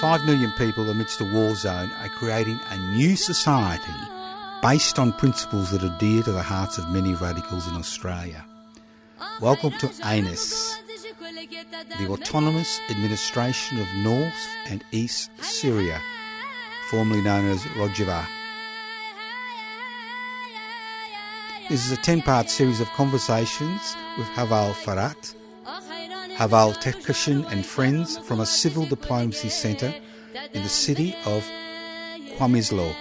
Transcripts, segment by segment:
Five million people amidst a war zone are creating a new society based on principles that are dear to the hearts of many radicals in Australia. Welcome to ANES, the Autonomous Administration of North and East Syria, formerly known as Rojava. This is a 10 part series of conversations with Haval Farat, Haval Tekashin and friends from a civil diplomacy centre in the city of Qamishlo.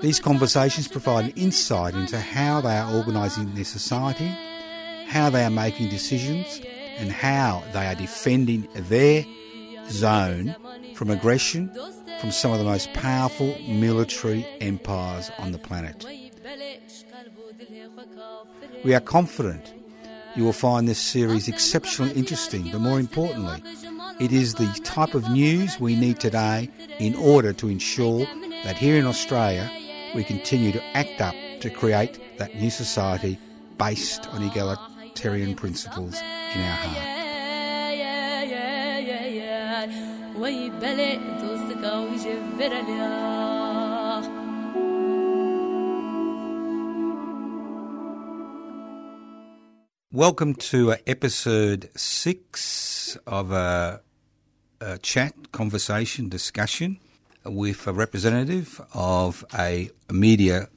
These conversations provide an insight into how they are organising their society, how they are making decisions, and how they are defending their zone from aggression from some of the most powerful military empires on the planet. We are confident you will find this series exceptionally interesting, but more importantly, it is the type of news we need today in order to ensure that here in Australia we continue to act up to create that new society based on egalitarian principles in our heart. Welcome to episode six of a, a, chat, conversation, discussion with a representative of a media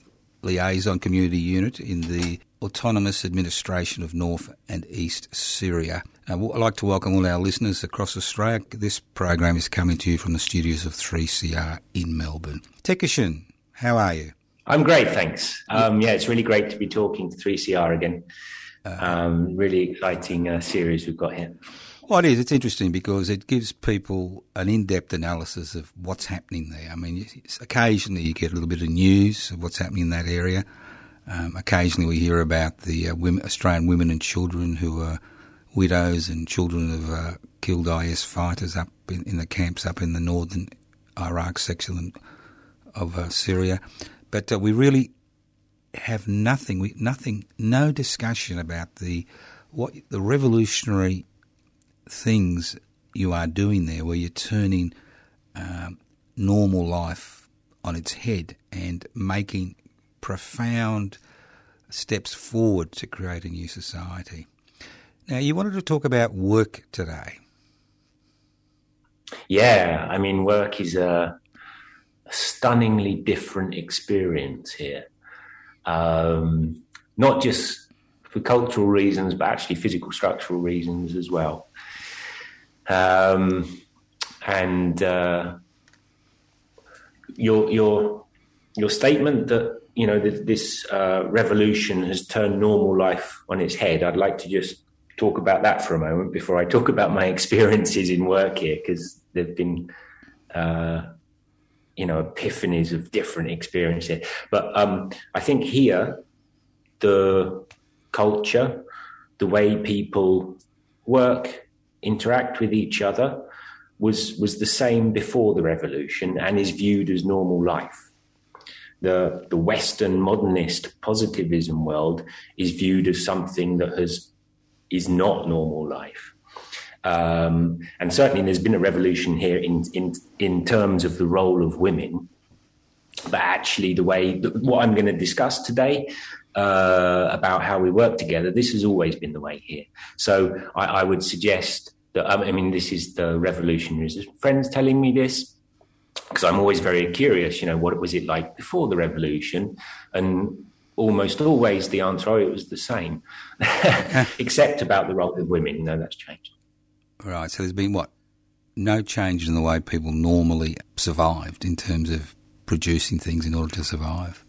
liaison community unit in the Autonomous Administration of North and East Syria. Uh, I'd like to welcome all our listeners across Australia. This program is coming to you from the studios of 3CR in Melbourne. Tekashin, how are you? I'm great, thanks. Um, yeah, it's really great to be talking to 3CR again. Um, really exciting uh, series we've got here. Well, it is. It's interesting because it gives people an in-depth analysis of what's happening there. I mean, occasionally you get a little bit of news of what's happening in that area. Um, occasionally we hear about the uh, women, Australian women and children who are widows and children of uh, killed IS fighters up in, in, the camps up in the northern Iraq section of uh, Syria. But uh, we really have nothing, we, nothing, no discussion about the what the revolutionary things you are doing there, where you're turning um, normal life on its head and making profound steps forward to create a new society. Now, you wanted to talk about work today. Yeah, I mean, work is a stunningly different experience here um, not just for cultural reasons, but actually physical structural reasons as well. Um, and uh, your your your statement that you know this uh, revolution has turned normal life on its head. I'd like to just talk about that for a moment before I talk about my experiences in work here, because they've been uh, you know epiphanies of different experiences. But um, I think here the culture, the way people work, interact with each other was was the same before the revolution and is viewed as normal life. The the Western modernist positivism world is viewed as something that has is not normal life. Um, and certainly there's been a revolution here in, in, in terms of the role of women. But actually, the way what I'm going to discuss today uh, about how we work together, this has always been the way here. So I, I would suggest that, I mean, this is the revolutionaries' friends telling me this because I'm always very curious, you know, what was it like before the revolution? And almost always the answer, oh, it was the same, except about the role of women. No, that's changed. Right. So there's been what? No change in the way people normally survived in terms of producing things in order to survive.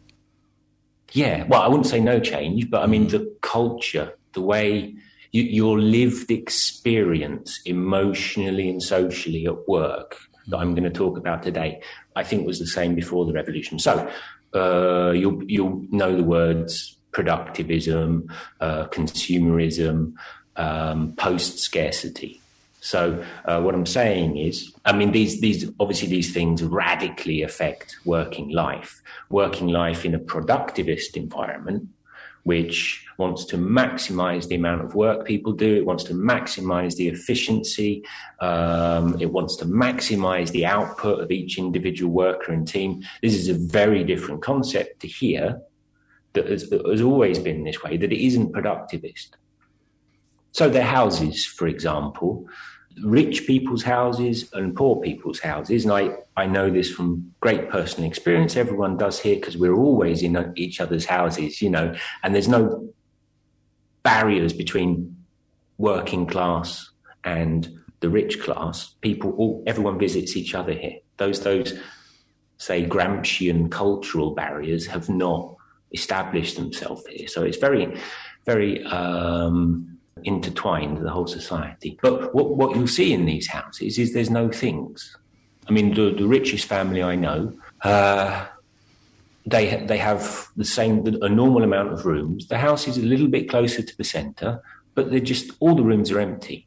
Yeah. Well, I wouldn't say no change, but I mean, mm. the culture, the way you, your lived experience emotionally and socially at work that I'm going to talk about today, I think was the same before the revolution. So uh, you'll, you'll know the words productivism, uh, consumerism, um, post scarcity. So uh, what I'm saying is, I mean, these these obviously these things radically affect working life. Working life in a productivist environment which wants to maximize the amount of work people do. It wants to maximize the efficiency. Um, it wants to maximize the output of each individual worker and team. This is a very different concept to here that has, that has always been this way, that it isn't productivist. So their houses, for example, rich people's houses and poor people's houses. And I, I know this from great personal experience. Everyone does here because we're always in each other's houses, you know, and there's no barriers between working class and the rich class. People, all, everyone visits each other here. Those, those, say, Gramscian cultural barriers have not established themselves here. So it's very, very, um, intertwined the whole society. But what, what you'll see in these houses is there's no things. I mean, the, the richest family I know, uh, they they have the same a normal amount of rooms. The house is a little bit closer to the centre, but they're just all the rooms are empty,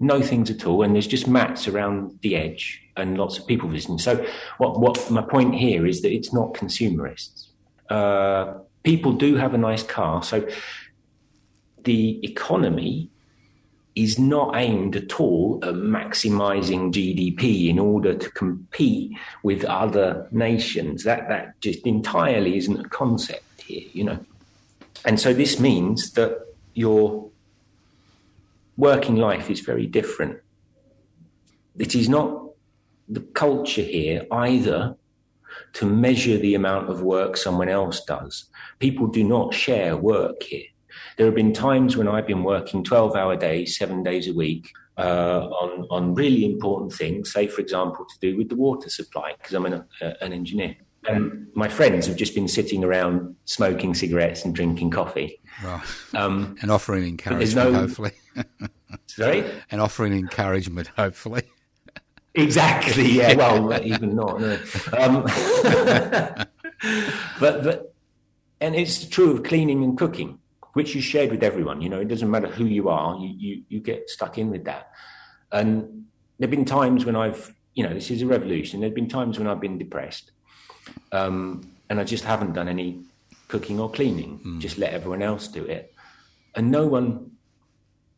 no things at all, and there's just mats around the edge and lots of people visiting. So, what what my point here is that it's not consumerists. Uh, people do have a nice car, so the economy is not aimed at all at maximizing GDP in order to compete with other nations. That that just entirely isn't a concept here, you know. And so this means that your working life is very different. It is not the culture here either to measure the amount of work someone else does. People do not share work here. There have been times when I've been working 12 hour days, seven days a week, uh, on, on really important things, say, for example, to do with the water supply, because I'm an, uh, an engineer. And my friends have just been sitting around smoking cigarettes and drinking coffee. Right. Um, and offering encouragement, no, hopefully. sorry? And offering encouragement, hopefully. Exactly, yeah. Well, even not. No. Um, but, but, and it's true of cleaning and cooking which you shared with everyone. You know, it doesn't matter who you are, you, you, you get stuck in with that. And there have been times when I've, you know, this is a revolution. There have been times when I've been depressed. Um, and I just haven't done any cooking or cleaning, mm. just let everyone else do it. And no one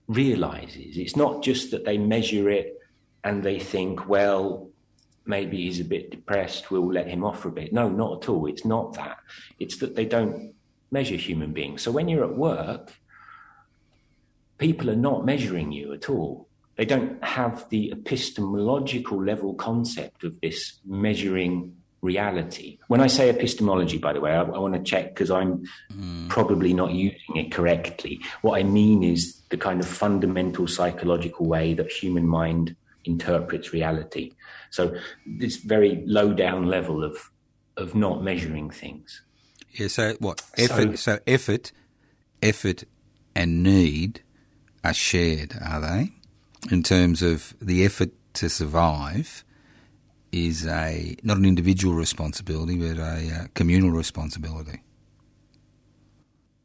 realizes it's not just that they measure it and they think, well, maybe he's a bit depressed, we'll let him off for a bit. No, not at all. It's not that. It's that they don't measure human beings. So when you're at work, people are not measuring you at all. They don't have the epistemological level concept of this measuring reality. When I say epistemology, by the way, I, I want to check because I'm mm. probably not using it correctly. What I mean is the kind of fundamental psychological way that human mind interprets reality. So this very low down level of of not measuring things. Yeah. So what effort? So, so effort, effort, and need are shared, are they? In terms of the effort to survive is a not an individual responsibility, but a uh, communal responsibility.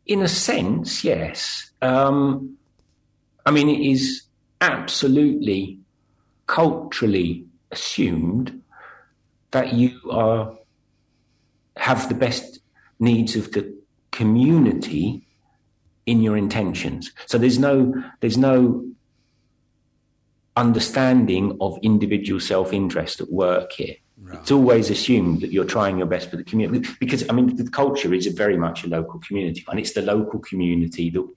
In a sense, yes. Um, I mean, it is absolutely culturally assumed that you are have the best needs of the community in your intentions. So there's no there's no understanding of individual self-interest at work here. Right. It's always assumed that you're trying your best for the community because I mean the culture is very much a local community and it's the local community that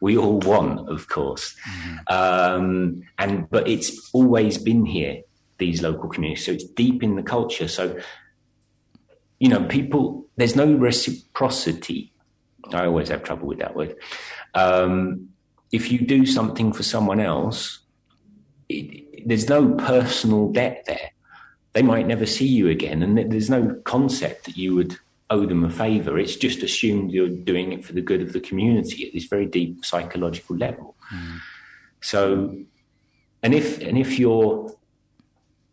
we all want, of course. Mm-hmm. Um, and but it's always been here these local communities, so it's deep in the culture. So you know, people, there's no reciprocity. I always have trouble with that word. Um, if you do something for someone else, it, there's no personal debt there. They might never see you again, and there's no concept that you would owe them a favor. It's just assumed you're doing it for the good of the community at this very deep psychological level. Mm. So, and if and if you're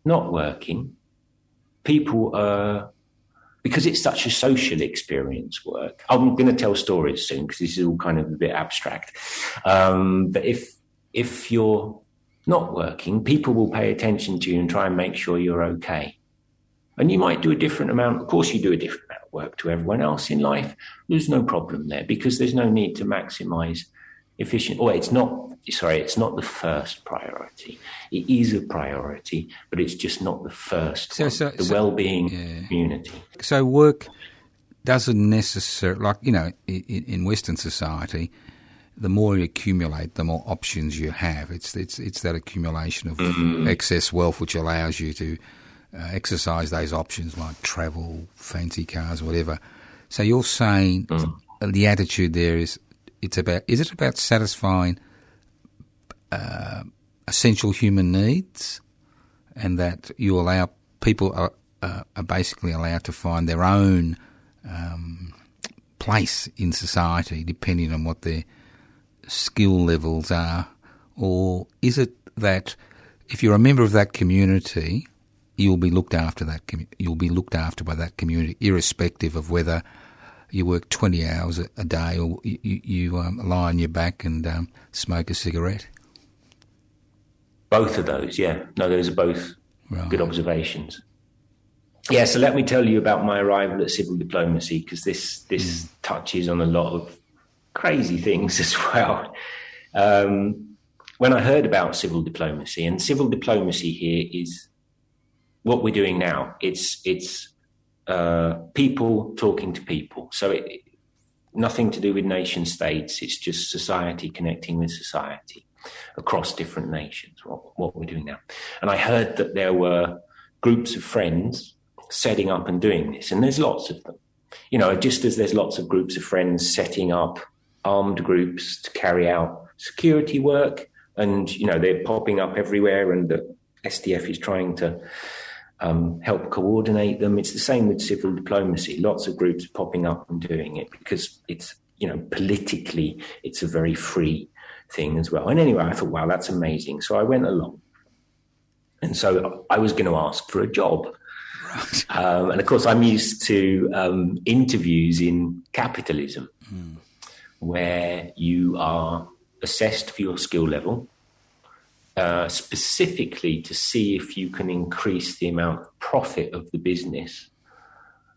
not working, people are because it's such a social experience work. I'm going to tell stories soon because this is all kind of a bit abstract. Um, but if if you're not working, people will pay attention to you and try and make sure you're okay. And you might do a different amount. Of course, you do a different amount of work to everyone else in life. There's no problem there because there's no need to maximize efficient. Or it's not, sorry, it's not the first priority. It is a priority, but it's just not the first. So, so the so, well-being yeah. community. So work doesn't necessarily, like, you know, in, in Western society, the more you accumulate, the more options you have. It's it's it's that accumulation of mm-hmm. excess wealth which allows you to uh, exercise those options like travel, fancy cars, whatever. So you're saying mm. the attitude there is it's about is it about satisfying uh, essential human needs, and that you allow people are, uh, are basically allowed to find their own um, place in society depending on what their skill levels are, or is it that if you're a member of that community, you'll be looked after that you'll be looked after by that community, irrespective of whether you work 20 hours a day or you, you um, lie on your back and um, smoke a cigarette? Both of those, yeah. No, those are both right. good observations. Yeah, so let me tell you about my arrival at civil diplomacy because this this mm. touches on a lot of crazy things as well. Um, when I heard about civil diplomacy, and civil diplomacy here is what we're doing now. It's it's uh, people talking to people. So it, nothing to do with nation states. It's just society connecting with society across different nations. What, what we're doing now. And I heard that there were groups of friends setting up and doing this, and there's lots of them. You know, just as there's lots of groups of friends setting up armed groups to carry out security work, and you know they're popping up everywhere, and the SDF is trying to um, help coordinate them. It's the same with civil diplomacy. Lots of groups popping up and doing it because it's, you know, politically, it's a very free thing as well. And anyway, I thought, wow, that's amazing. So I went along. And so I was going to ask for a job. Right. Um, and of course, I'm used to um, interviews in capitalism mm. where you are assessed for your skill level uh, specifically to see if you can increase the amount of profit of the business.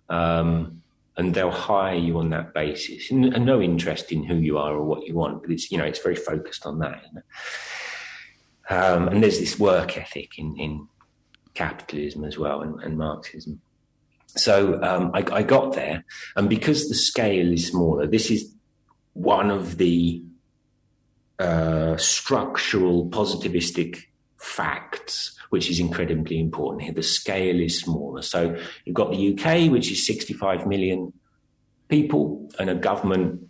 Um, and they'll hire you on that basis. And, and, no interest in who you are or what you want, but it's you know it's very focused on that. Um, and there's this work ethic in, in capitalism as well and, and Marxism. So um, I, I, got there, and because the scale is smaller, this is one of the uh, structural positivistic facts, which is incredibly important here. The scale is smaller. So you've got the UK, which is 65 million people, and a government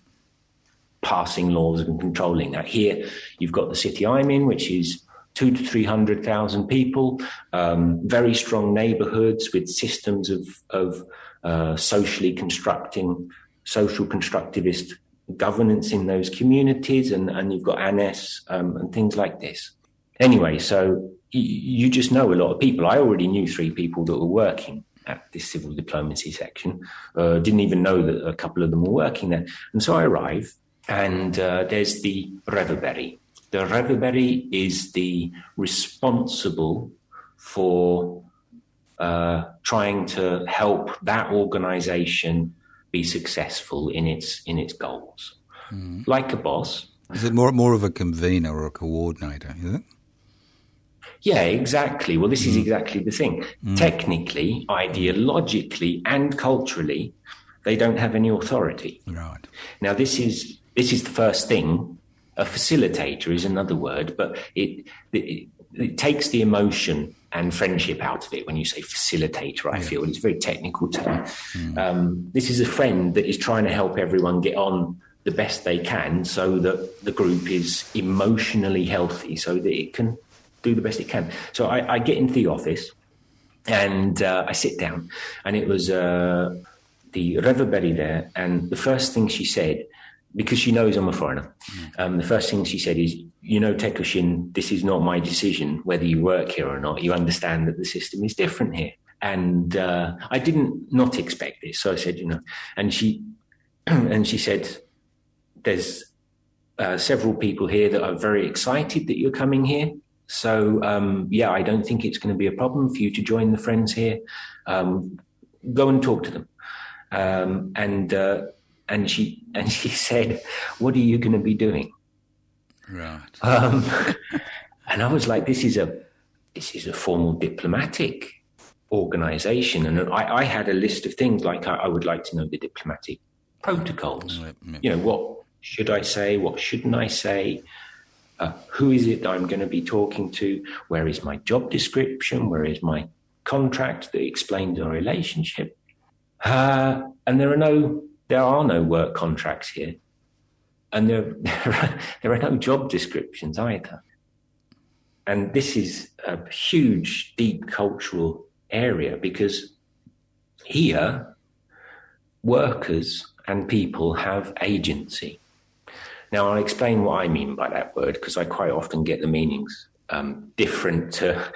passing laws and controlling that. Here, you've got the city I'm in, which is two to 300,000 people, um, very strong neighborhoods with systems of, of uh, socially constructing, social constructivist governance in those communities, and, and you've got ANES um, and things like this. Anyway, so you just know a lot of people. I already knew three people that were working at this civil diplomacy section. Uh, didn't even know that a couple of them were working there. And so I arrive, and uh, there's the Reveberry. The Reveberry is the responsible for uh, trying to help that organization be successful in its in its goals. Mm. Like a boss. Is it more more of a convener or a coordinator? Is it? Yeah, exactly. Well, this mm. is exactly the thing. Mm. Technically, ideologically, and culturally, they don't have any authority. Right. Now, this is this is the first thing. A facilitator is another word, but it, it, it takes the emotion and friendship out of it when you say facilitator, I feel. It's a very technical term. Mm. Um, this is a friend that is trying to help everyone get on the best they can so that the group is emotionally healthy so that it can do the best it can. So I, I get into the office and uh, I sit down, and it was uh, the Reveberry there. And the first thing she said, because she knows I'm a foreigner, mm. um, the first thing she said is, you know, Tekashin, this is not my decision whether you work here or not. You understand that the system is different here. And uh, I didn't not expect this. So I said, you know, and she, and she said, there's uh, several people here that are very excited that you're coming here. So um, yeah, I don't think it's going to be a problem for you to join the friends here. Um, go and talk to them. Um, and uh, and she and she said, "What are you going to be doing?" Right. Um, and I was like, "This is a this is a formal diplomatic organization." And I, I had a list of things like I, I, would like to know the diplomatic protocols. You know, what should I say? What shouldn't I say? Uh, who is it that I'm going to be talking to? Where is my job description? Where is my contract that explains our relationship? Uh, and there are no there are no work contracts here, and there there are, there are no job descriptions either. And this is a huge, deep cultural area because here workers and people have agency. Now, I'll explain what I mean by that word because I quite often get the meanings um, different to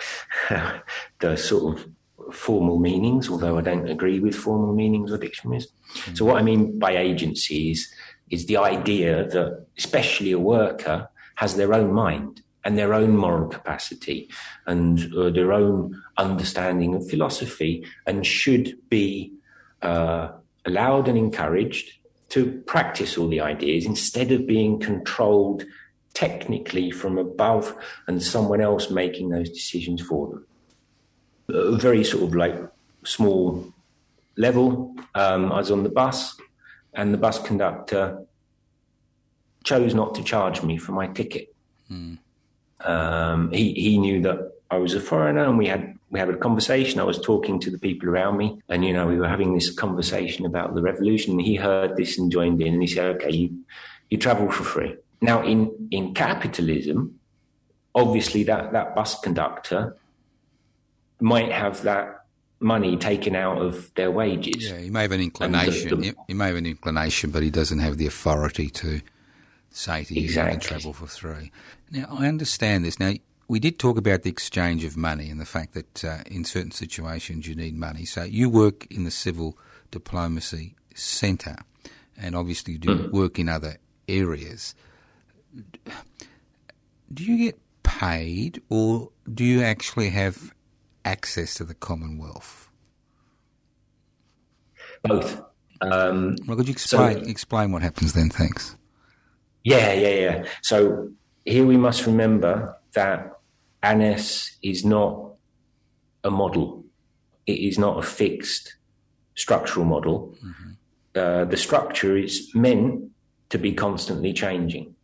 the sort of formal meanings, although I don't agree with formal meanings or dictionaries. Mm-hmm. So, what I mean by agency is, is the idea that, especially a worker, has their own mind and their own moral capacity and uh, their own understanding of philosophy and should be uh, allowed and encouraged to practice all the ideas instead of being controlled technically from above and someone else making those decisions for them. A very sort of like small level, um, I was on the bus and the bus conductor chose not to charge me for my ticket. Mm. Um, he, he knew that I was a foreigner and we had we had a conversation. I was talking to the people around me, and you know, we were having this conversation about the revolution. He heard this and joined in, and he said, "Okay, you you travel for free." Now, in in capitalism, obviously that that bus conductor might have that money taken out of their wages. Yeah, he may have an inclination. The, the, he may have an inclination, but he doesn't have the authority to say to you, exactly. you can travel for free. Now, I understand this. Now, we did talk about the exchange of money and the fact that uh, in certain situations you need money. So you work in the civil diplomacy centre, and obviously you do mm-hmm. work in other areas. Do you get paid, or do you actually have access to the Commonwealth? Both. Um, well, could you explain so, explain what happens then? Thanks. Yeah, yeah, yeah. So here we must remember that ANES is not a model. It is not a fixed structural model. Mm-hmm. Uh, the structure is meant to be constantly changing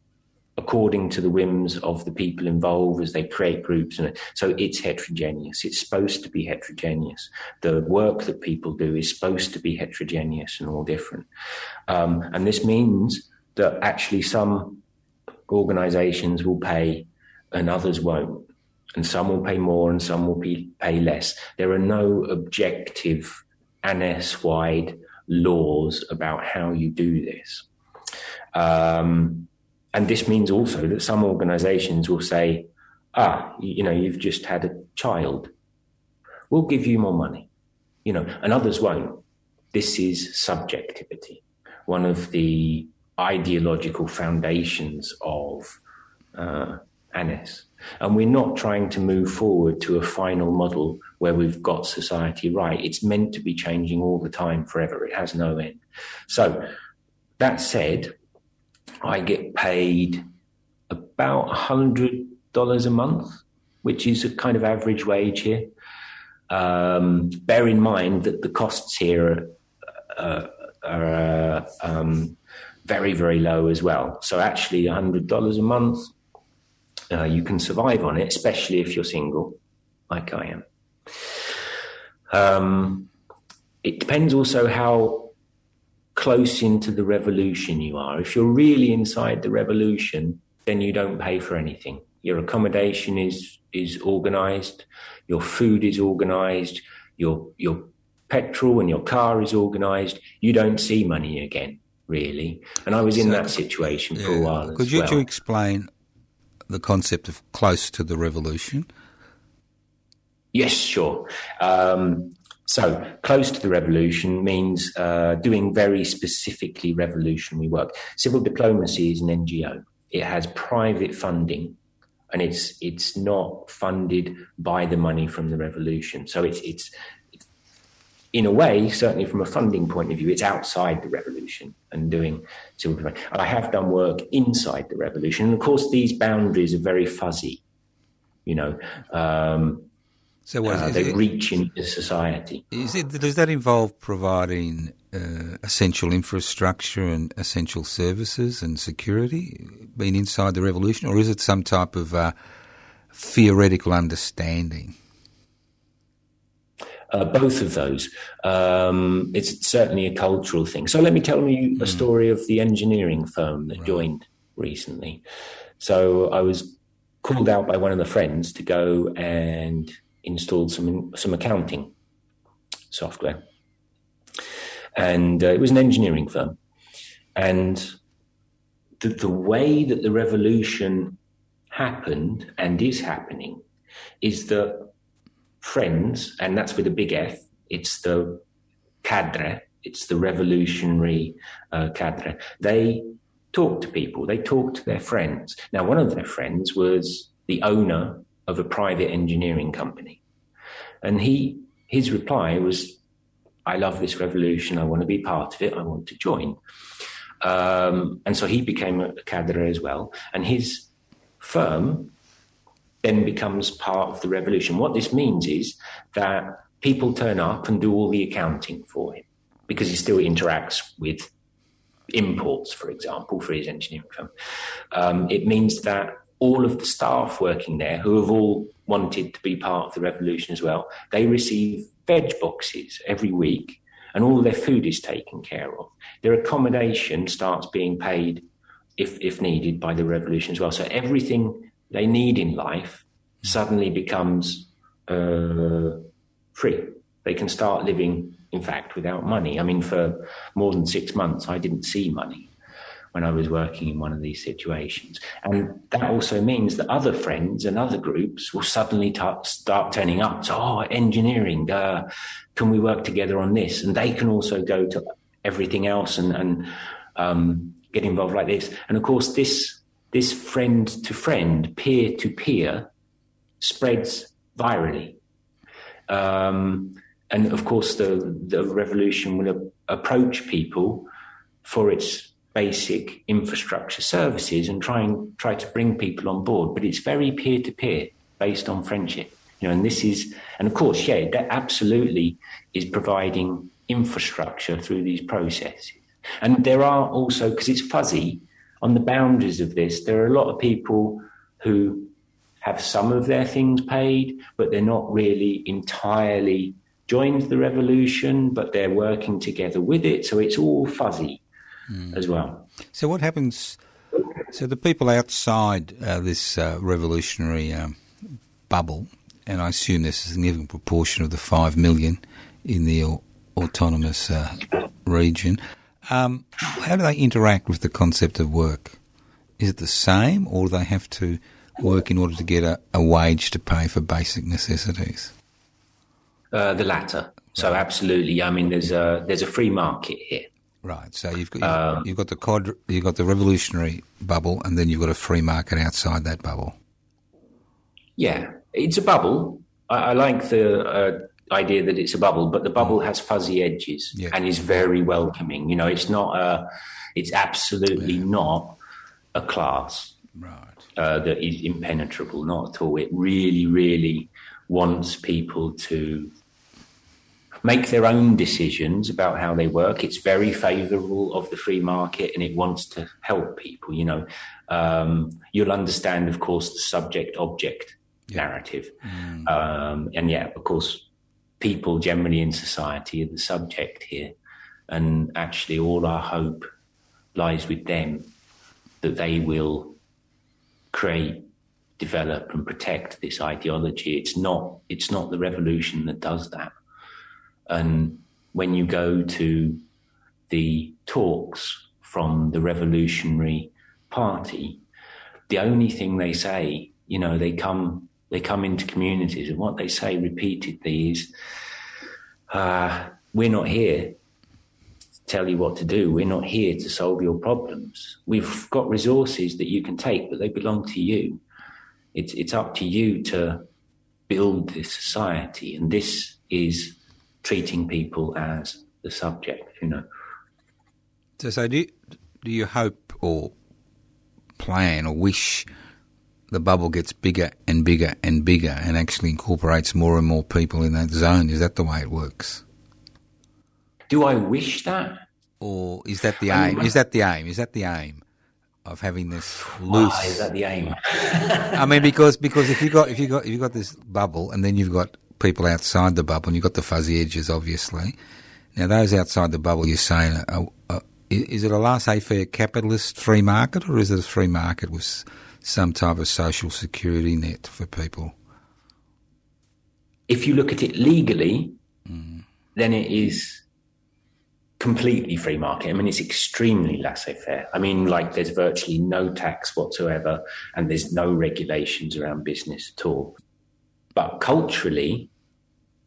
according to the whims of the people involved as they create groups and so it's heterogeneous it's supposed to be heterogeneous the work that people do is supposed to be heterogeneous and all different um, and this means that actually some organizations will pay and others won't and some will pay more and some will pay less. There are no objective ANES wide laws about how you do this. Um, and this means also that some organizations will say, ah, you know, you've just had a child. We'll give you more money, you know, and others won't. This is subjectivity, one of the ideological foundations of uh, ANES. And we're not trying to move forward to a final model where we've got society right. It's meant to be changing all the time, forever. It has no end. So, that said, I get paid about $100 a month, which is a kind of average wage here. Um, bear in mind that the costs here are, uh, are uh, um, very, very low as well. So, actually, $100 a month uh, you can survive on it, especially if you're single, like I am. Um, it depends also how close into the revolution you are. If you're really inside the revolution, then you don't pay for anything. Your accommodation is is organized, your food is organized, your your petrol and your car is organized. You don't see money again, really. And I was in so, that situation yeah, for a while. Could you, well. you explain the concept of close to the revolution? Yes, sure. Um, so, close to the revolution means uh, doing very specifically revolutionary work. Civil diplomacy is an NGO, it has private funding and it's it's not funded by the money from the revolution. So it's it's in a way, certainly from a funding point of view, it's outside the revolution and doing civil. I have done work inside the revolution, and of course, these boundaries are very fuzzy. You know, um, so what uh, they it, reach into society. Is it does that involve providing uh, essential infrastructure and essential services and security, being inside the revolution, or is it some type of uh, theoretical understanding? Uh, both of those. Um, it's certainly a cultural thing. So let me tell you a hmm. story of the engineering firm that right. joined recently. So I was called out by one of the friends to go and install some some accounting software, and uh, it was an engineering firm, and the, the way that the revolution happened and is happening is that friends, and that's with a big F. It's the cadre. It's the revolutionary uh, cadre. They talk to people. They talk to their friends. Now, one of their friends was the owner of a private engineering company, and he his reply was, "I love this revolution. I want to be part of it. I want to join." Um, and so he became a cadre as well, and his firm then becomes part of the revolution. What this means is that people turn up and do all the accounting for him because he still interacts with imports, for example, for his engineering firm. Um, it means that all of the staff working there, who have all wanted to be part of the revolution as well, they receive veg boxes every week and all their food is taken care of. Their accommodation starts being paid if, if needed by the revolution as well. So everything they need in life suddenly becomes uh, free. They can start living, in fact, without money. I mean, for more than six months, I didn't see money when I was working in one of these situations. And that also means that other friends and other groups will suddenly t- start turning up. So, oh, engineering, uh, can we work together on this? And they can also go to everything else and, and um, get involved like this. And of course, this this friend to friend, peer to peer, spreads virally. Um, and of course, the, the revolution will approach people for its basic infrastructure services and try and try to bring people on board. But it's very peer to peer, based on friendship. You know, and this is, and of course, yeah, that absolutely is providing infrastructure through these processes. And there are also, because it's fuzzy, on the boundaries of this, there are a lot of people who have some of their things paid, but they're not really entirely joined the revolution, but they're working together with it. So it's all fuzzy mm. as well. So what happens? So the people outside uh, this uh, revolutionary um, bubble, and I assume there's a significant proportion of the five million in the autonomous uh, region. Um, how do they interact with the concept of work? Is it the same, or do they have to work in order to get a, a wage to pay for basic necessities? Uh, the latter. So absolutely. I mean, there's a there's a free market here. Right. So you've got you've, um, you've got the cod, you've got the revolutionary bubble, and then you've got a free market outside that bubble. Yeah, it's a bubble. I, I like the uh, idea that it's a bubble, but the bubble mm. has fuzzy edges yeah. and is very welcoming. You know, it's not a, it's absolutely yeah. not a class right. uh, that is impenetrable, not at all. It really, really wants people to make their own decisions about how they work. It's very favourable of the free market, and it wants to help people. You know, um, you'll understand, of course, the subject-object narrative, mm. um, and yeah, of course, people generally in society are the subject here. And actually, all our hope lies with them that they will create, develop, and protect this ideology. It's not, it's not the revolution that does that. And when you go to the talks from the Revolutionary Party, the only thing they say, you know, they come they come into communities, and what they say repeatedly is, uh, "We're not here to tell you what to do. We're not here to solve your problems. We've got resources that you can take, but they belong to you. It's it's up to you to build this society, and this is treating people as the subject. You know. So, so do you, do you hope or plan or wish the bubble gets bigger and bigger and bigger and actually incorporates more and more people in that zone? Is that the way it works? Do I wish that? Or is that the aim? Is that the aim? Is that the aim of having this loose? Why is that the aim? I mean, because because if you got if you got if you got this bubble and then you've got people outside the bubble and you've got the fuzzy edges, obviously. Now, those outside the bubble, you're saying, uh, uh, is it a laissez-faire capitalist free market, or is it a free market with some type of social security net for people? If you look at it legally, mm. then it is completely free market. I mean, it's extremely laissez faire. I mean, like there's virtually no tax whatsoever and there's no regulations around business at all. But culturally,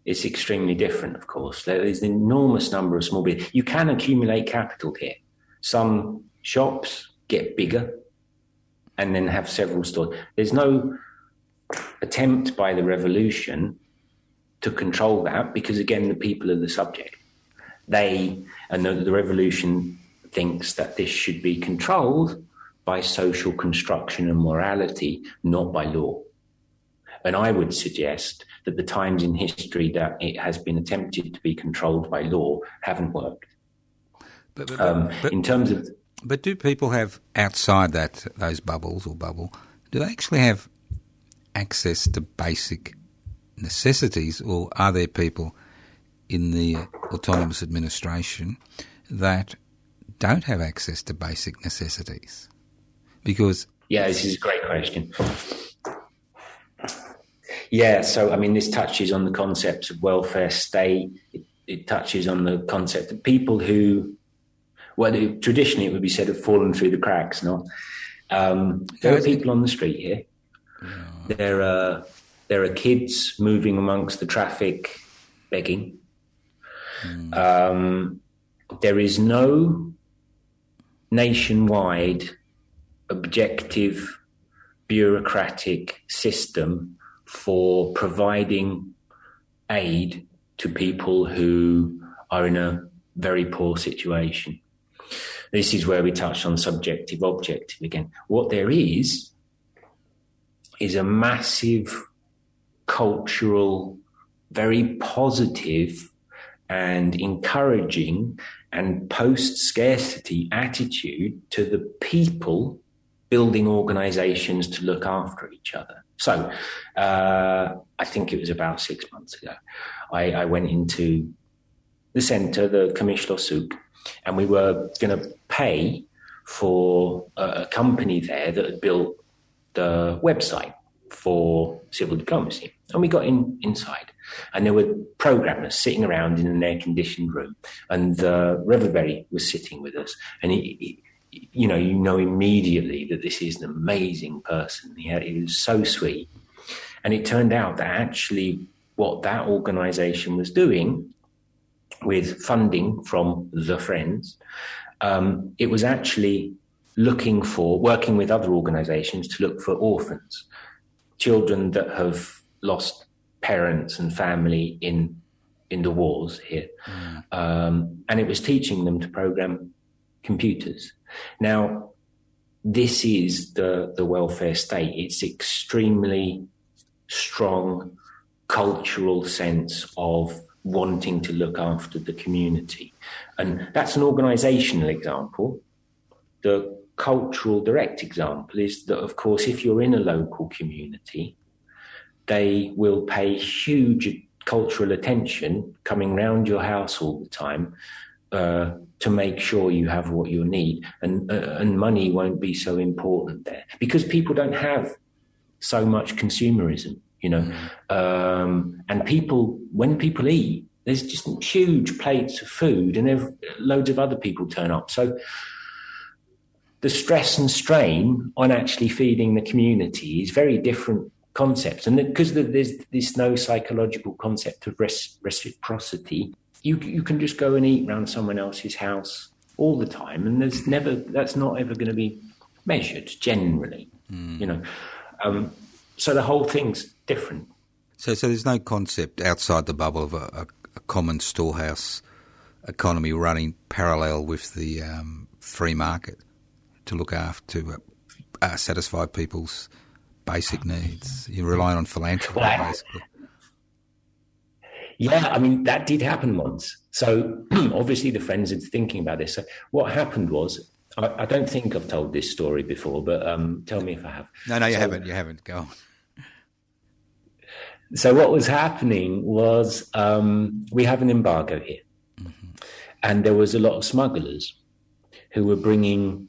it's extremely different, of course. There is an enormous number of small businesses. You can accumulate capital here. Some shops get bigger and then have several stores. There's no attempt by the revolution to control that because, again, the people are the subject. They and the, the revolution thinks that this should be controlled by social construction and morality, not by law. And I would suggest that the times in history that it has been attempted to be controlled by law haven't worked. But, but, um, but, in terms of, but do people have outside that those bubbles or bubble? Do they actually have access to basic necessities, or are there people in the autonomous administration that don't have access to basic necessities? Because yeah, this is a great question. Yeah, so I mean, this touches on the concepts of welfare state. It, it touches on the concept of people who, well, traditionally it would be said have fallen through the cracks. Not um, there are people on the street here. Yeah. There are there are kids moving amongst the traffic, begging. Mm. Um, there is no nationwide objective bureaucratic system for providing aid to people who are in a very poor situation. This is where we touch on subjective objective again. What there is is a massive cultural, very positive and encouraging and post scarcity attitude to the people building organizations to look after each other. So uh, I think it was about six months ago. I, I went into the centre, the Commissioner Souk, and we were going to pay for a, a company there that had built the website for civil diplomacy. And we got in inside, and there were programmers sitting around in an air conditioned room, and uh, Reverberry was sitting with us, and he, he you know, you know immediately that this is an amazing person. He, had, he was so sweet. And it turned out that actually what that organization was doing with funding from the friends, um, it was actually looking for, working with other organizations to look for orphans, children that have lost parents and family in in the wars here. Mm. Um, and it was teaching them to program computers. Now, this is the, the welfare state. It's extremely strong cultural sense of wanting to look after the community. And that's an organizational example. The cultural direct example is that, of course, if you're in a local community, they will pay huge cultural attention coming round your house all the time uh, to make sure you have what you need, and uh, and money won't be so important there because people don't have so much consumerism, you know, mm. um, and people when people eat, there's just huge plates of food, and loads of other people turn up, so. The stress and strain on actually feeding the community is very different concepts, and because there's this no psychological concept of reciprocity, you you can just go and eat around someone else's house all the time, and there's never that's not ever going to be measured generally, mm. you know. Um, so the whole thing's different. So, so there's no concept outside the bubble of a, a, a common storehouse economy running parallel with the um, free market to look after to uh, uh, satisfy people's basic needs. You're relying on philanthropy, well, basically. Yeah, I mean that did happen once. So obviously the friends are thinking about this. So what happened was, I, I, don't think I've told this story before, but um, tell me if I have. No, no, you so, haven't. You haven't. Go on. So what was happening was um, we have an embargo here, mm-hmm. and there was a lot of smugglers who were bringing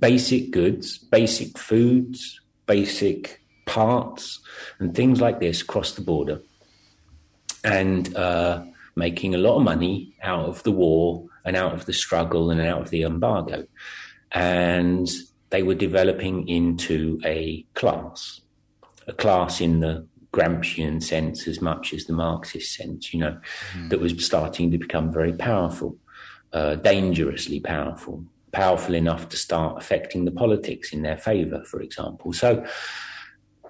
basic goods, basic foods, basic parts, and things like this across the border, and uh, making a lot of money out of the war and out of the struggle and out of the embargo. And they were developing into a class, a class in the Gramscian sense as much as the Marxist sense, you know, mm. that was starting to become very powerful, uh, dangerously powerful, powerful enough to start affecting the politics in their favor, for example. So,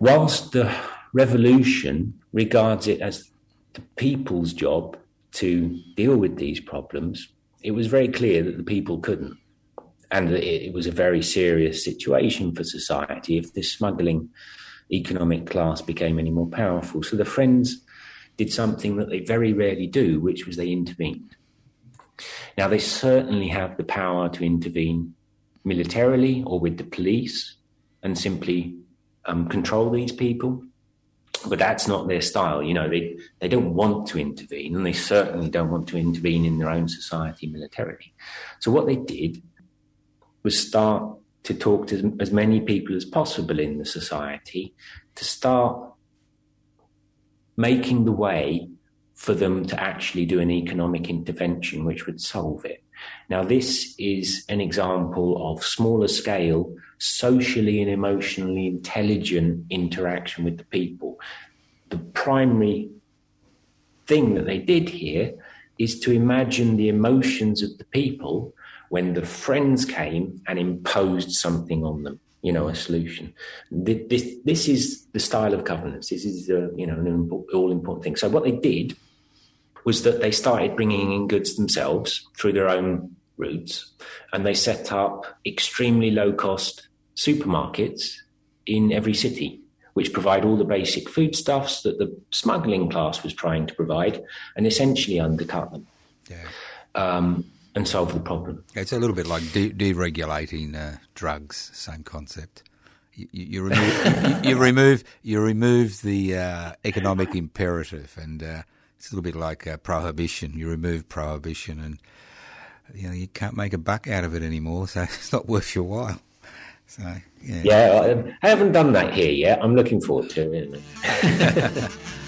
whilst the revolution regards it as the people's job to deal with these problems, it was very clear that the people couldn't. And it was a very serious situation for society if this smuggling economic class became any more powerful. So the Friends did something that they very rarely do, which was they intervened. Now, they certainly have the power to intervene militarily or with the police and simply um, control these people. But that's not their style. You know, they, they don't want to intervene, and they certainly don't want to intervene in their own society militarily. So, what they did was start to talk to as many people as possible in the society to start making the way for them to actually do an economic intervention which would solve it. Now, this is an example of smaller scale, socially and emotionally intelligent interaction with the people. The primary thing that they did here is to imagine the emotions of the people when the friends came and imposed something on them you know, a solution. This this is the style of governance. This is a, you know an all important thing. So what they did was that they started bringing in goods themselves through their own routes, and they set up extremely low cost supermarkets in every city, which provide all the basic foodstuffs that the smuggling class was trying to provide, and essentially undercut them. Yeah. Um, and solve the problem. It's a little bit like de- deregulating uh, drugs, same concept. You, you, you remove, you, you, remove you remove the uh, economic imperative, and uh, it's a little bit like uh, prohibition. You remove prohibition, and you know you can't make a buck out of it anymore, so it's not worth your while. So yeah, yeah I haven't done that here yet. I'm looking forward to it.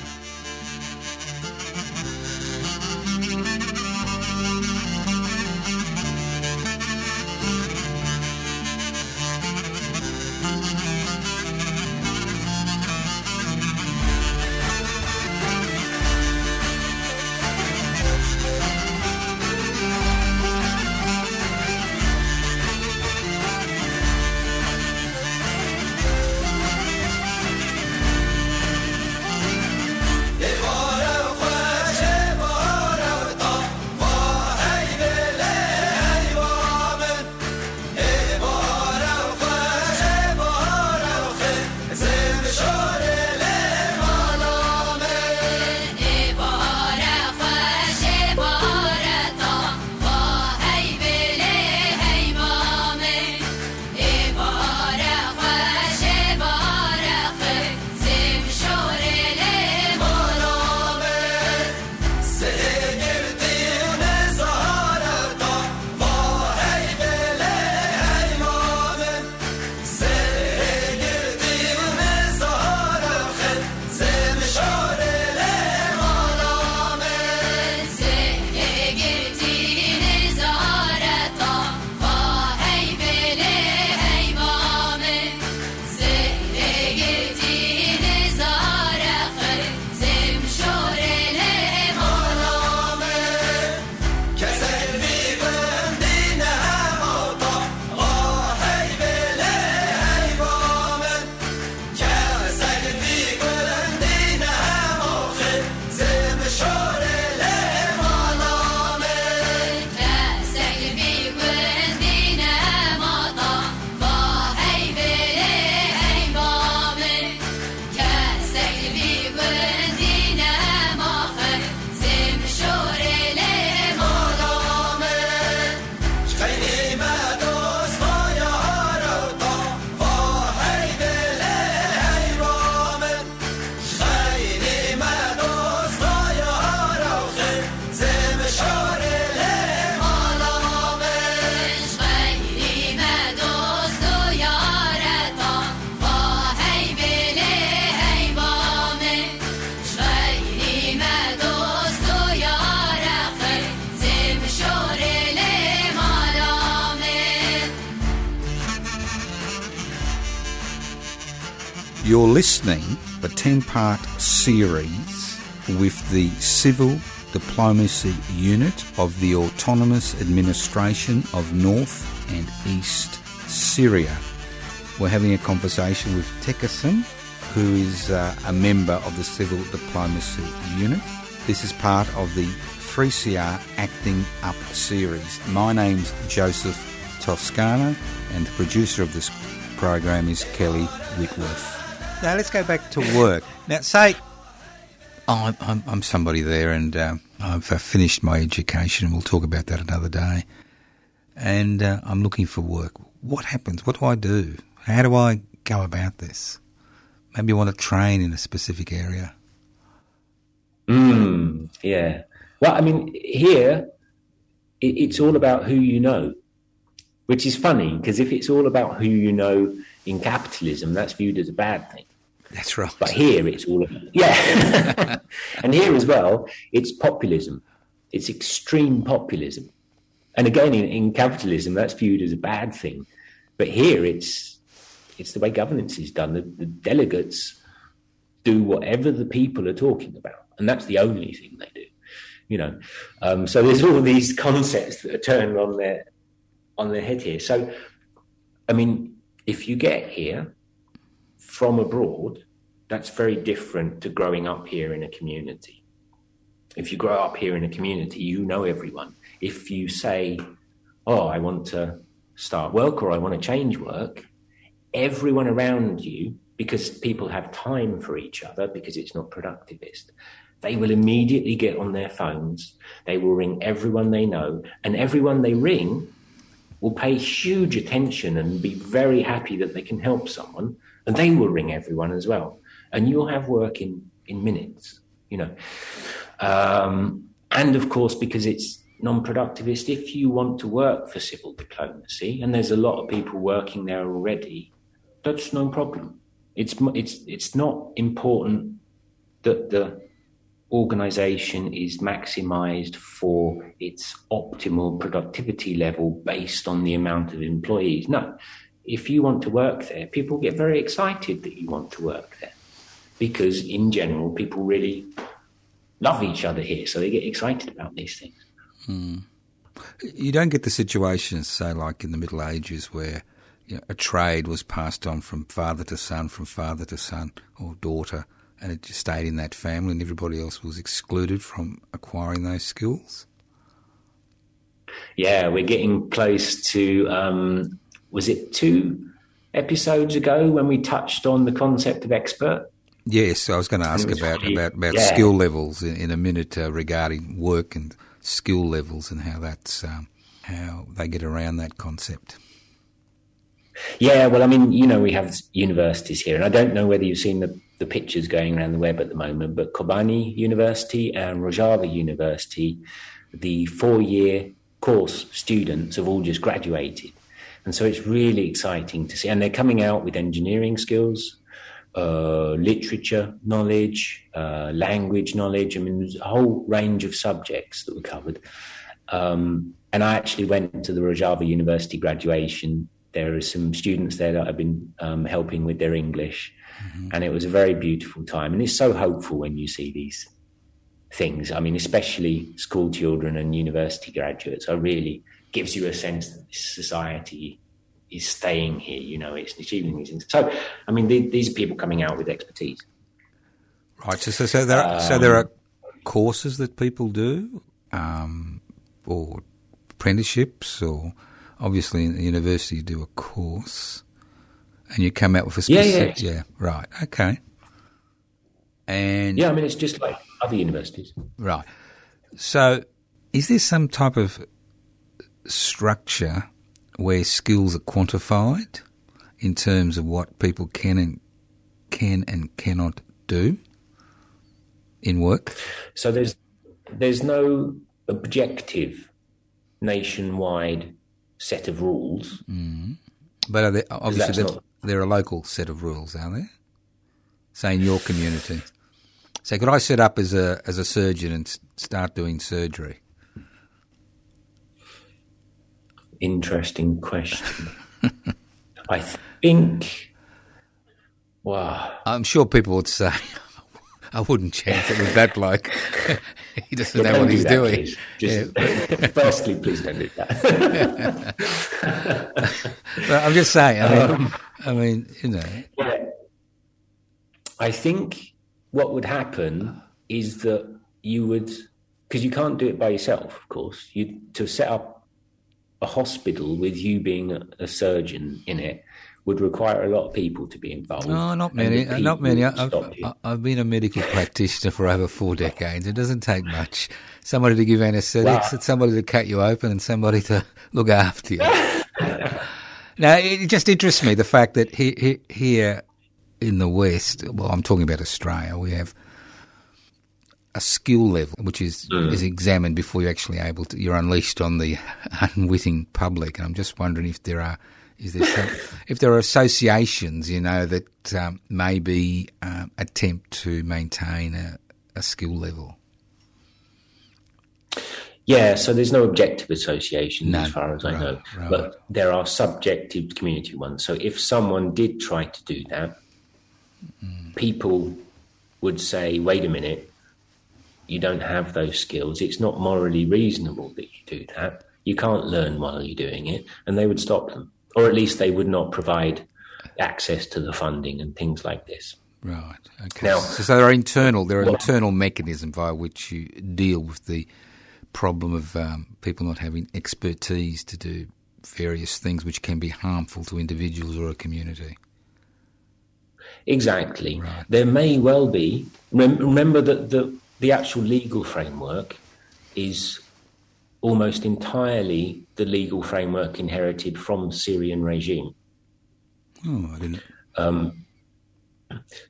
You're listening to the 10 part series with the Civil Diplomacy Unit of the Autonomous Administration of North and East Syria. We're having a conversation with Tekashin, who is uh, a member of the Civil Diplomacy Unit. This is part of the 3CR Acting Up series. My name's Joseph Toscano, and the producer of this program is Kelly Whitworth. Now let's go back to work. Now, say oh, I'm, I'm, somebody there, and uh, I've uh, finished my education. We'll talk about that another day. And uh, I'm looking for work. What happens? What do I do? How do I go about this? Maybe I want to train in a specific area. Mm, yeah. Well, I mean, here it, it's all about who you know, which is funny because if it's all about who you know in capitalism, that's viewed as a bad thing. That's right. But here it's all about, yeah. and here as well, it's populism. It's extreme populism. And again, in, in capitalism, that's viewed as a bad thing. But here it's it's the way governance is done. The, the delegates do whatever the people are talking about, and that's the only thing they do. You know, um, so there's all these concepts that are turned on their on their head here. So, I mean, if you get here from abroad, that's very different to growing up here in a community. If you grow up here in a community, you know everyone. If you say, "Oh, I want to start work or I want to change work," everyone around you, because people have time for each other, because it's not productivist, they will immediately get on their phones. They will ring everyone they know, and everyone they ring will pay huge attention and be very happy that they can help someone, and they will ring everyone as well. And you'll have work in, in minutes, you know. Um, and of course, because it's non productivist, if you want to work for civil diplomacy, and there's a lot of people working there already, that's no problem. It's it's it's not important that the organization is maximized for its optimal productivity level based on the amount of employees. No, if you want to work there, people get very excited that you want to work there because, in general, people really love each other here, so they get excited about these things. Hmm. You don't get the situations, say, like in the Middle Ages, where you know, a trade was passed on from father to son, from father to son or daughter, and it just stayed in that family, and everybody else was excluded from acquiring those skills. Yeah, we're getting close to. Um, was it two episodes ago when we touched on the concept of expert? Yes, I was going to ask about really, about, about yeah. skill levels in, in a minute uh, regarding work and skill levels and how that's um, how they get around that concept. Yeah, well, I mean, you know, we have universities here, and I don't know whether you've seen the, the pictures going around the web at the moment, but Kobani University and Rojava University, the four year course students have all just graduated. And so it's really exciting to see. And they're coming out with engineering skills, uh, literature knowledge, uh, language knowledge. I mean, there's a whole range of subjects that were covered. Um, and I actually went to the Rojava University graduation there are some students there that I've been um, helping with their English, mm-hmm. and it was a very beautiful time. And it's so hopeful when you see these things. I mean, especially school children and university graduates. It really gives you a sense that this society is staying here. You know, it's achieving these things. So, I mean, the, these are people coming out with expertise. Right. So, so, so there, are, um, so there are courses that people do, um, or apprenticeships, or obviously in the university you do a course and you come out with a specific. Yeah, yeah. yeah right. Okay. And yeah, I mean, it's just like other universities. Right. So, is there some type of structure where skills are quantified in terms of what people can and can and cannot do in work? So there's there's no objective nationwide set of rules. Mm. But are there, obviously there, not... there are a local set of rules, are there? Say in your community. So could I set up as a as a surgeon and start doing surgery? Interesting question. I think Wow. I'm sure people would say, I wouldn't chance it with that bloke. he doesn't Yeah, know what do he's that, doing. please. Just, firstly, please don't do that. But I'm just saying. I mean, Um, I mean, you know, Yeah. I think what would happen is that you would, because you can't do it by yourself, of course. You to set up a hospital with you being a, surgeon in it would require a lot of people to be involved. no, not many. Uh, not many. I've. I've been a medical practitioner for over four decades. It doesn't take much. Somebody to give anaesthetics, somebody to cut you open, and somebody to look after you. now, it just interests me the fact that he, he, here in the West, well, I'm talking about Australia, we have a skill level which is Mm. is examined before you're actually able to you're unleashed on the unwitting public and I'm just wondering if there are is there some, if there are associations you know that um, maybe um, attempt to maintain a, a skill level Yeah, so there's no objective association None. as far as I Right, know, right. but there are subjective community ones. So if someone did try to do that, Mm. people would say, "Wait a minute, you don't have those skills. It's not morally reasonable that you do that. You can't learn while you're doing it," and they would stop them, or at least they would not provide access to the funding and things like this. right okay Now- so, so there are internal there are Well- internal mechanisms via which you deal with the problem of um, people not having expertise to do various things which can be harmful to individuals or a community Exactly. Right. There may well be. Rem- remember that the the actual legal framework is almost entirely the legal framework inherited from the Syrian regime. oh I didn't um,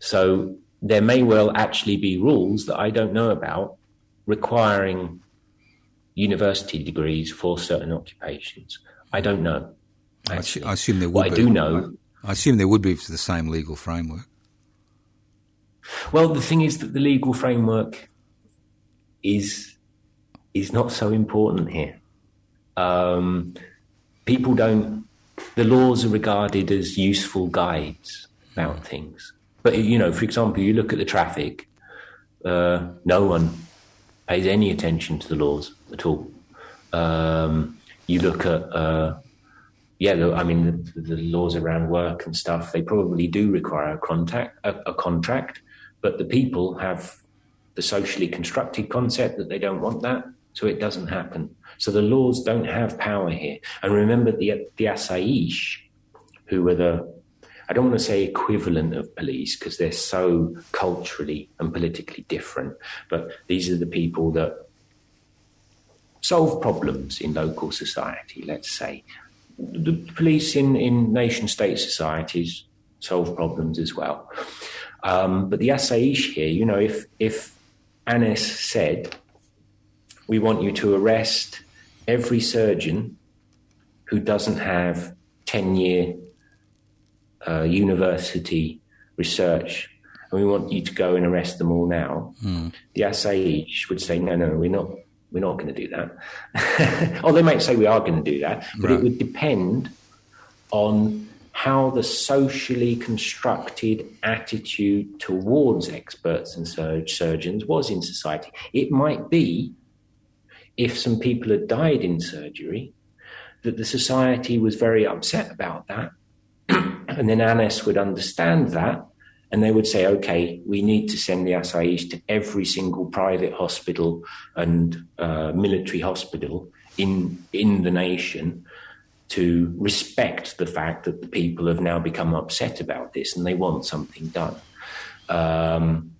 So there may well actually be rules that I don't know about requiring university degrees for certain occupations. I don't know. I, assu- I assume there would What I be. do know I assume there would be for the same legal framework. Well, the thing is that the legal framework is is not so important here. Um, people don't. The laws are regarded as useful guides about things. But you know, for example, you look at the traffic. Uh, no one pays any attention to the laws at all. Um, you look at uh, yeah, I mean the, the laws around work and stuff. They probably do require a contact, a, a contract, but the people have the socially constructed concept that they don't want that, so it doesn't happen. So the laws don't have power here. And remember the the Asaish, who were the I don't want to say equivalent of police because they're so culturally and politically different, but these are the people that solve problems in local society, let's say. The police in, in nation state societies solve problems as well. Um, but the Asaish here, you know, if, if ANES said, we want you to arrest every surgeon who doesn't have 10 year uh, university research, and we want you to go and arrest them all now, the Asaish would say, no, no, we're not. We're not going to do that. or they might say we are going to do that, but Right. it would depend on how the socially constructed attitude towards experts and sur- surgeons was in society. It might be if some people had died in surgery that the society was very upset about that. and then ANES would understand that and they would say, okay, we need to send the Asaish to every single private hospital and uh, military hospital in, in the nation to respect the fact that the people have now become upset about this and they want something done. Um,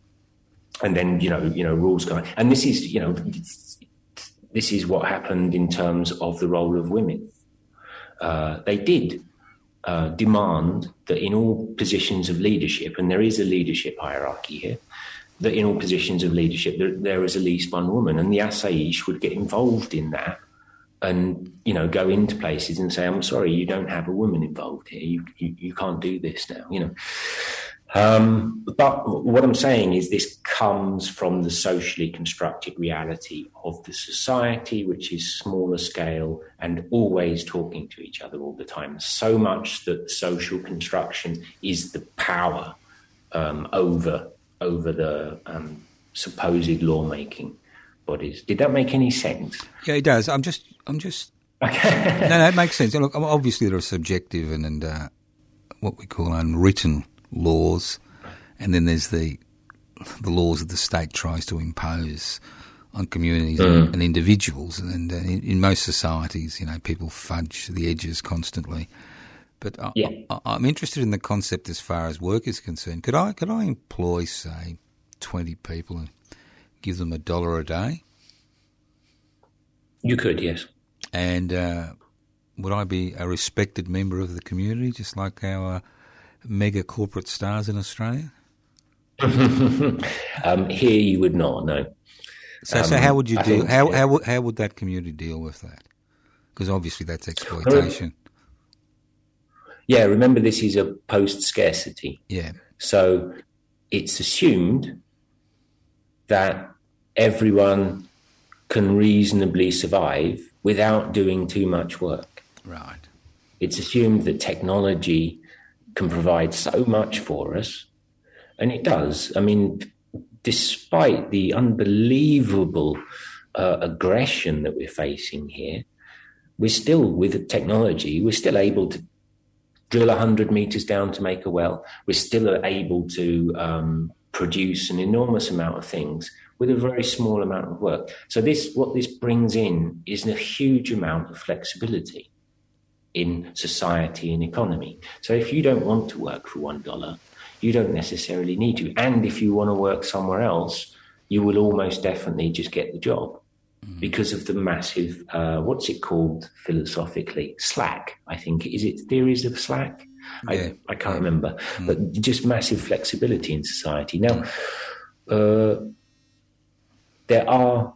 and then, you know, you know, rules go. And this is, you know, this is what happened in terms of the role of women. Uh, they did uh, demand that in all positions of leadership, and there is a leadership hierarchy here, that in all positions of leadership there, there is at least one woman, and the Asaish would get involved in that, and you know go into places and say, "I'm sorry, you don't have a woman involved here. You you, you can't do this now." You know. Um, but what I'm saying is this comes from the socially constructed reality of the society, which is smaller scale and always talking to each other all the time. So much that social construction is the power um, over over the um, supposed lawmaking bodies. Did that make any sense? Yeah, it does. I'm just, I'm just. Okay. no, no, it makes sense. Look, obviously there are subjective and, and uh, what we call unwritten laws, and then there's the the laws that the state tries to impose on communities mm. and, individuals. And uh, in, in, most societies, you know, people fudge the edges constantly. But I, yeah. I, am interested in the concept as far as work is concerned. Could I could I employ say twenty people and give them a dollar a day? You could, yes. And uh, would I be a respected member of the community, just like our mega corporate stars in Australia? um, here, you would not. No. So, um, so how would you I deal? Think, how, yeah. how how would that community deal with that? Because obviously that's exploitation. Yeah, remember this is a post scarcity. Yeah. So it's assumed that everyone can reasonably survive without doing too much work. Right. It's assumed that technology can provide so much for us, and it does. I mean, despite the unbelievable uh, aggression that we're facing here, we're still, with technology, we're still able to drill 100 meters down to make a well. We're still able to um, produce an enormous amount of things with a very small amount of work. So this, what this brings in is a huge amount of flexibility in society and economy. So if you don't want to work for one dollar, you don't necessarily need to. And if you want to work somewhere else, you will almost definitely just get the job mm. because of the massive, uh, what's it called philosophically? Slack, I think. Is it theories of slack? Yeah. I, I can't remember. Mm. But just massive flexibility in society. Now, uh, there are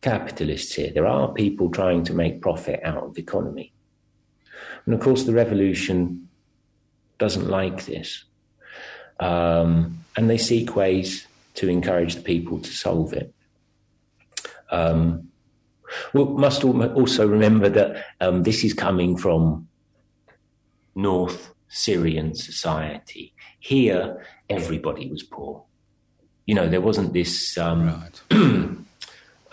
capitalists here. There are people trying to make profit out of the economy. And of course, the revolution doesn't like this. Um, and they seek ways to encourage the people to solve it. Um, we must also remember that um, this is coming from North Syrian society. Here, everybody was poor. You know, there wasn't this um, right.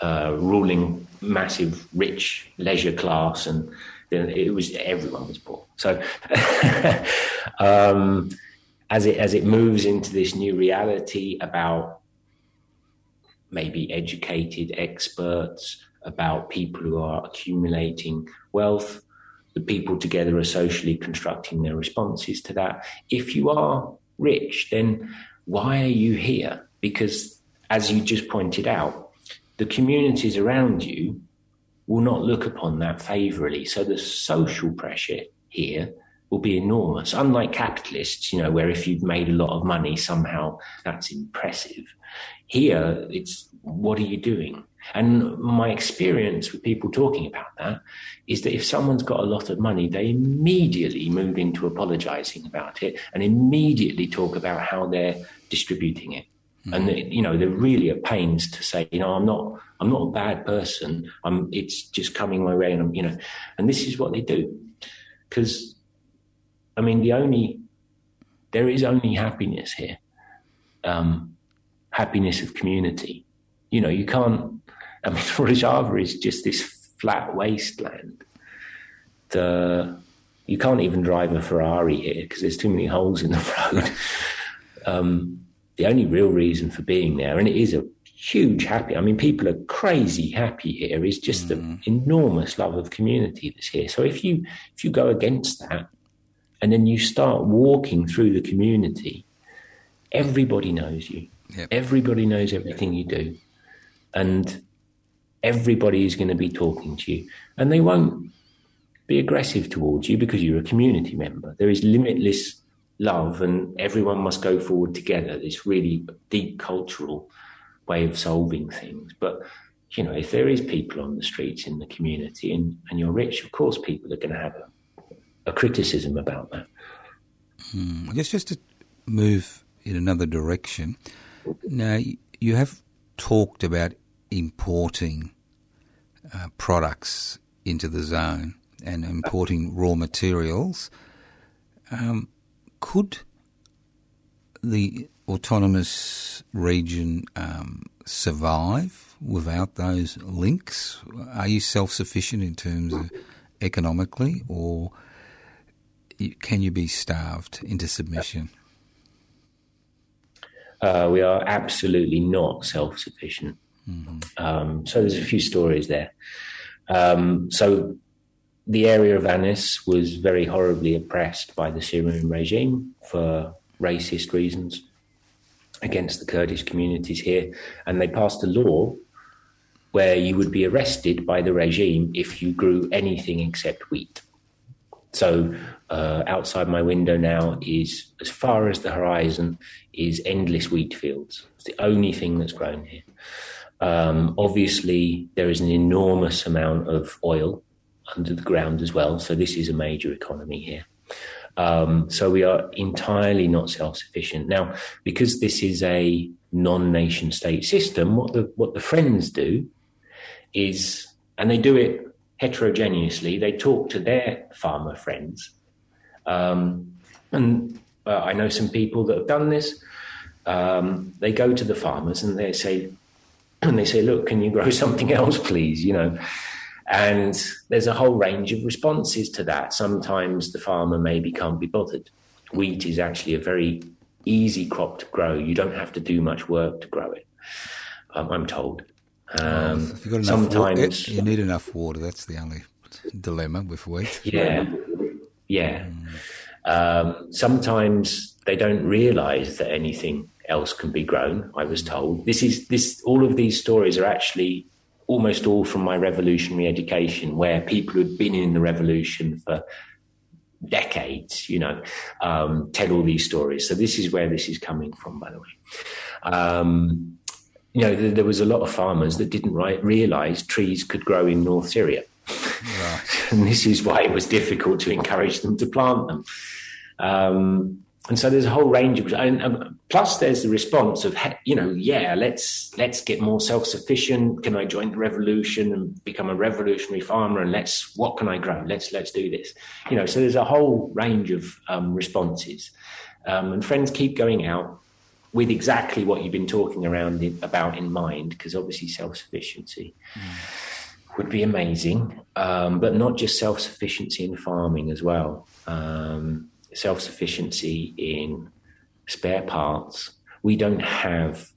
uh, ruling massive rich leisure class, and it was everyone was poor. So, um, as it as it moves into this new reality about maybe educated experts, about people who are accumulating wealth, the people together are socially constructing their responses to that. If you are rich, then why are you here? Because as you just pointed out, the communities around you will not look upon that favorably. So the social pressure here will be enormous. Unlike capitalists, you know, where if you've made a lot of money, somehow that's impressive. Here, it's what are you doing? And my experience with people talking about that is that if someone's got a lot of money, they immediately move into apologizing about it and immediately talk about how they're distributing it. Mm-hmm. And you know they're really at pains to say, you know, I'm not, I'm not a bad person. I'm, it's just coming my way, and I'm, you know, and this is what they do because I mean, the only there is only happiness here, um, happiness of community. You know, you can't. I mean, Rojava is just this flat wasteland. The you can't even drive a Ferrari here because there's too many holes in the road. um, the only real reason for being there, and it is a huge happy. I mean, people are crazy happy here. Is just mm. the enormous love of community that's here. So if you if you go against that, and then you start walking through the community, everybody knows you. Yep. Everybody knows everything you do. And everybody is going to be talking to you. And they won't be aggressive towards you because you're a community member. There is limitless love, and everyone must go forward together. This really deep cultural way of solving things. But you know, if there is people on the streets in the community and, and you're rich, of course people are going to have a a criticism about that. I guess just to move in another direction. Now, you have talked about importing uh, products into the zone and importing raw materials. Um, could the autonomous region um, survive without those links? Are you self sufficient in terms of economically, or can you be starved into submission? Uh, we are absolutely not self sufficient. Mm-hmm. Um, so there's a few stories there. Um, so the area of ANES was very horribly oppressed by the Syrian regime for racist reasons against the Kurdish communities here, and they passed a law where you would be arrested by the regime if you grew anything except wheat. So uh, outside my window now is as far as the horizon is endless wheat fields. It's the only thing that's grown here. Um, obviously, there is an enormous amount of oil under the ground as well. So this is a major economy here. Um, so we are entirely not self-sufficient now because this is a non-nation state system. What the what the friends do is, and they do it heterogeneously. They talk to their farmer friends, um, and uh, I know some people that have done this. Um, they go to the farmers and they say, and they say, "Look, can you grow something else, please?" You know. And there's a whole range of responses to that. Sometimes the farmer maybe can't be bothered. Wheat is actually a very easy crop to grow. You don't have to do much work to grow it. Um, I'm told. Um, sometimes water, you need enough water. That's the only dilemma with wheat. Yeah, yeah. Mm. Um, sometimes they don't realise that anything else can be grown. I was told this is this. All of these stories are actually almost all from my revolutionary education, where people who'd been in the revolution for decades, you know, um, tell all these stories. So this is where this is coming from, by the way. Um, you know, there, there, was a lot of farmers that didn't right, realize trees could grow in North Syria. Right. and this is why it was difficult to encourage them to plant them. Um, and so there's a whole range of and, um, plus there's the response of you know yeah let's let's get more self-sufficient. Can i join the revolution and become a revolutionary farmer? And let's what can i grow? Let's let's do this. You know so there's a whole range of um, responses. Um, and friends keep going out with exactly what you've been talking around in, about in mind because obviously self-sufficiency mm. would be amazing. Um, but not just self-sufficiency in farming as well. Um, self sufficiency in spare parts. We don't have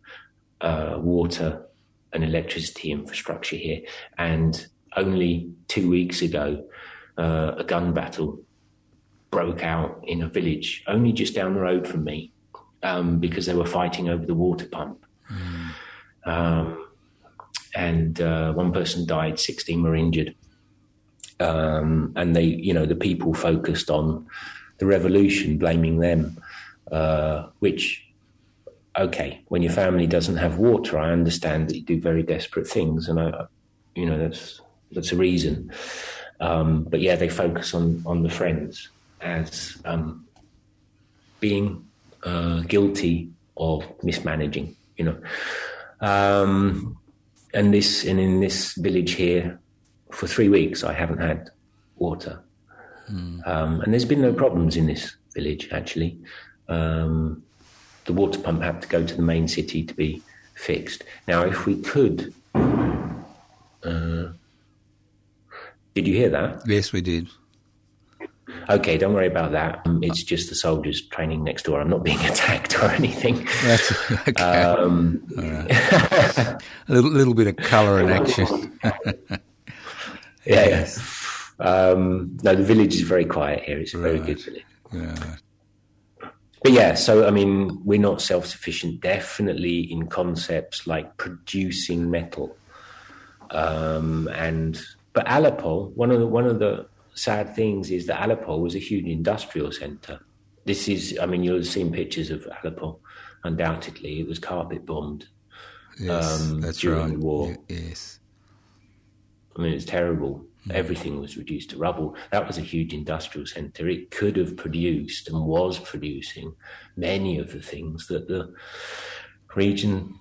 uh, water and electricity infrastructure here. And only two weeks ago, uh, a gun battle broke out in a village only just down the road from me um, because they were fighting over the water pump. Mm. Um, and uh, one person died, 16 were injured. Um, and they, you know, the people focused on the revolution, blaming them, uh, which, okay, when your family doesn't have water, I understand that you do very desperate things, and I, you know, that's that's a reason. Um, but yeah, they focus on on the friends as um, being uh, guilty of mismanaging, you know. Um, and this and in this village here, for three weeks, I haven't had water. Mm. Um, and there's been no problems in this village, actually. Um, the water pump had to go to the main city to be fixed. Now, if we could. Uh, did you hear that? Yes, we did. Okay, don't worry about that. Um, it's just the soldiers training next door. I'm not being attacked or anything. That's okay. Um, a little, little bit of colour and action. yeah, yes. Um, no, the village is very quiet here. It's a very good village. Yeah. But yeah, so I mean, we're not self sufficient, definitely in concepts like producing metal. Um, and but Aleppo, one of the one of the sad things is that Aleppo was a huge industrial center. This is, I mean, you'll have seen pictures of Aleppo. Undoubtedly, it was carpet bombed. Yes, um, that's during right. the war. Yes, I mean, it's terrible. Everything was reduced to rubble. That was a huge industrial center. It could have produced and was producing many of the things that the region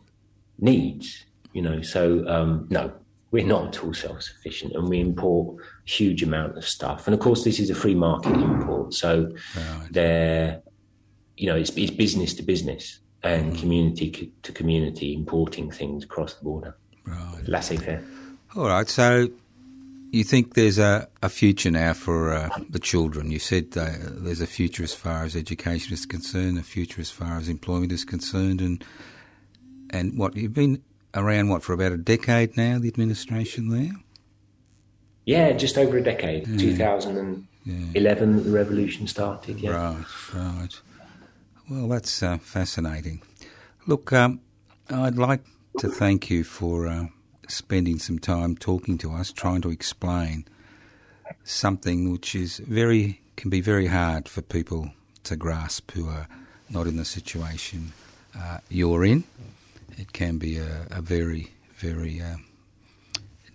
needs. You know, so um, no, we're not at all self-sufficient, and we import huge amount of stuff. And of course, this is a free market import, so right. there you know, it's, it's business to business and mm. community to community importing things across the border. Right. Laissez faire. All right. So you think there's a, a future now for uh, the children? You said uh, there's a future as far as education is concerned, a future as far as employment is concerned, and and what you've been around what for about a decade now, the administration there. Yeah, just over a decade. Yeah. 2011, yeah. the revolution started. Yeah. Right, right. Well, that's uh, fascinating. Look, um, I'd like to thank you for uh, spending some time talking to us, trying to explain something which is very can be very hard for people to grasp who are not in the situation uh, you're in. It can be a, a very, very uh,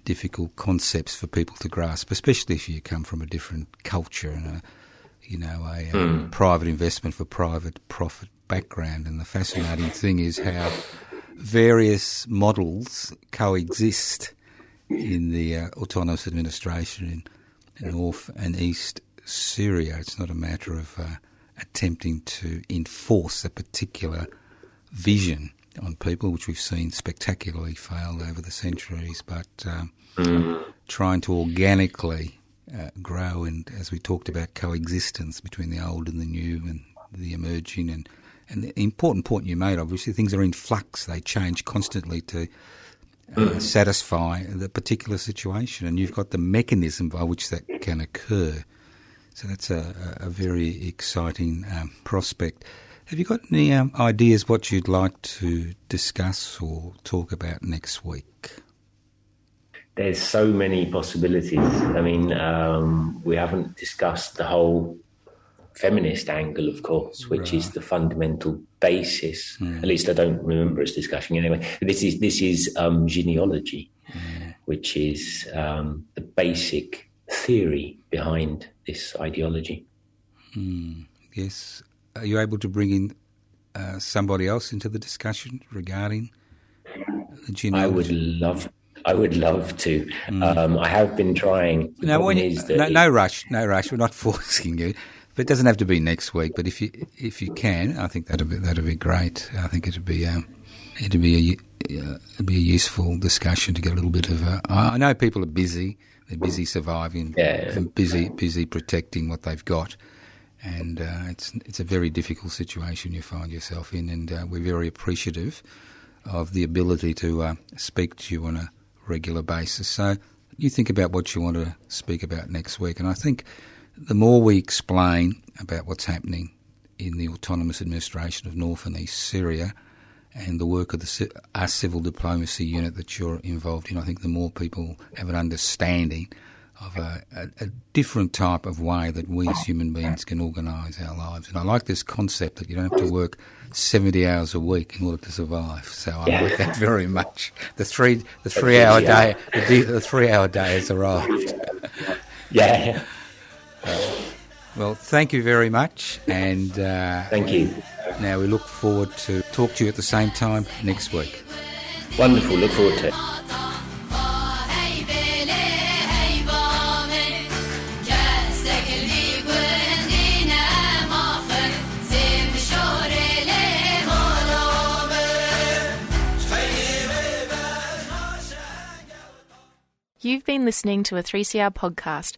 difficult concepts for people to grasp, especially if you come from a different culture and a, you know, a mm. private investment for private profit background. And the fascinating thing is how various models coexist in the uh, autonomous administration in North and East Syria. It's not a matter of uh, attempting to enforce a particular vision on people, which we've seen spectacularly fail over the centuries, but um, mm. trying to organically uh, grow and, as we talked about, coexistence between the old and the new and the emerging. And, and the important point you made, obviously, things are in flux, they change constantly to. Uh, mm. satisfy the particular situation, and you've got the mechanism by which that can occur. So that's a, a very exciting um, prospect. Have you got any um, ideas what you'd like to discuss or talk about next week? There's so many possibilities. I mean, um, we haven't discussed the whole feminist angle, of course, which right. is the fundamental basis. Mm. At least I don't remember us discussing anyway. This is this is um, jineology, mm. which is um, the basic theory behind this ideology. Mm. Yes, are you able to bring in uh, somebody else into the discussion regarding the jineology? I would love. I would love to. Mm. Um, I have been trying. No, you, no, no rush, no rush. We're not forcing you, but it doesn't have to be next week. But if you if you can, I think that'd be that'd be great. I think it'd be um, it'd be a uh, it'd be a useful discussion to get a little bit of. A, I know people are busy. They're busy surviving yeah. and busy busy protecting what they've got and uh, it's it's a very difficult situation you find yourself in, and uh, we're very appreciative of the ability to uh, speak to you on a regular basis. So you think about what you want to speak about next week, and I think the more we explain about what's happening in the autonomous administration of North and East Syria and the work of the our civil diplomacy unit that you're involved in, I think the more people have an understanding of a, a, a, different type of way that we as human beings can organise our lives. And I like this concept that you don't have to work 70 hours a week in order to survive. So I yeah. like that very much. The three, the three hour day, the, the three hour day has arrived. Yeah. Uh, well, thank you very much. And uh, thank you. Now we look forward to talk to you at the same time next week. Wonderful. Look forward to it. You've been listening to a 3CR podcast